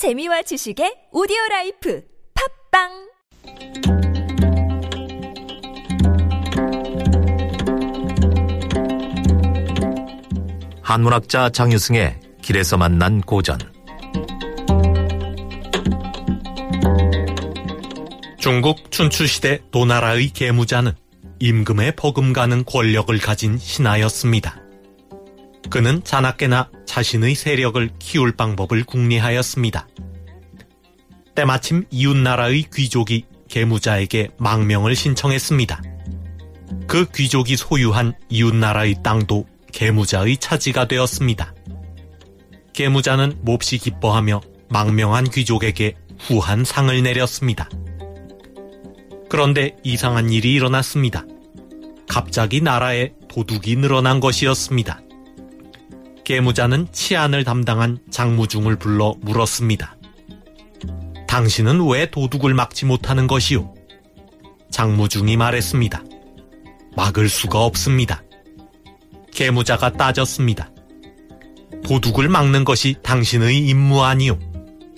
재미와 지식의 오디오 라이프 팟빵 한문학자 장유승의 길에서 만난 고전 중국 춘추시대 노나라의 계무자는 임금에 버금가는 권력을 가진 신하였습니다. 그는 자나깨나 자신의 세력을 키울 방법을 궁리하였습니다. 때마침 이웃나라의 귀족이 계무자에게 망명을 신청했습니다. 그 귀족이 소유한 이웃나라의 땅도 계무자의 차지가 되었습니다. 계무자는 몹시 기뻐하며 망명한 귀족에게 후한 상을 내렸습니다. 그런데 이상한 일이 일어났습니다. 갑자기 나라에 도둑이 늘어난 것이었습니다. 계무자는 치안을 담당한 장무중을 불러 물었습니다. 당신은 왜 도둑을 막지 못하는 것이오? 장무중이 말했습니다. 막을 수가 없습니다. 계무자가 따졌습니다. 도둑을 막는 것이 당신의 임무 아니오.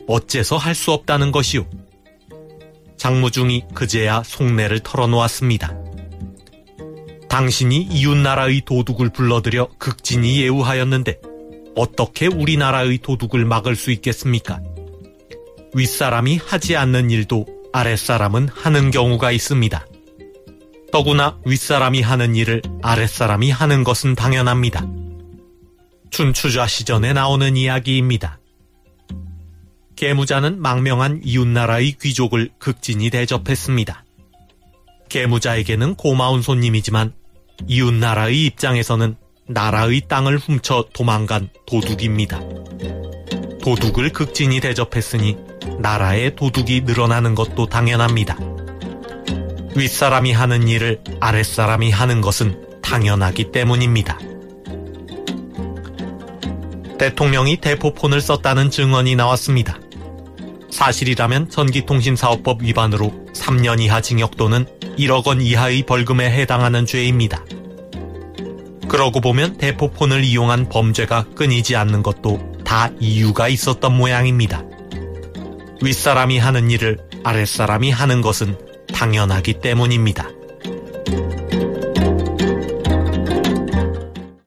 어째서 할 수 없다는 것이오? 장무중이 그제야 속내를 털어놓았습니다. 당신이 이웃나라의 도둑을 불러들여 극진히 예우하였는데 어떻게 우리나라의 도둑을 막을 수 있겠습니까? 윗사람이 하지 않는 일도 아랫사람은 하는 경우가 있습니다. 더구나 윗사람이 하는 일을 아랫사람이 하는 것은 당연합니다. 춘추좌 시전에 나오는 이야기입니다. 계무자는 망명한 이웃나라의 귀족을 극진히 대접했습니다. 계무자에게는 고마운 손님이지만 이웃나라의 입장에서는 나라의 땅을 훔쳐 도망간 도둑입니다. 도둑을 극진히 대접했으니 나라의 도둑이 늘어나는 것도 당연합니다. 윗사람이 하는 일을 아랫사람이 하는 것은 당연하기 때문입니다. 대통령이 대포폰을 썼다는 증언이 나왔습니다. 사실이라면 전기통신사업법 위반으로 3년 이하 징역 또는 1억 원 이하의 벌금에 해당하는 죄입니다. 그러고 보면 대포폰을 이용한 범죄가 끊이지 않는 것도 다 이유가 있었던 모양입니다. 윗사람이 하는 일을 아랫사람이 하는 것은 당연하기 때문입니다.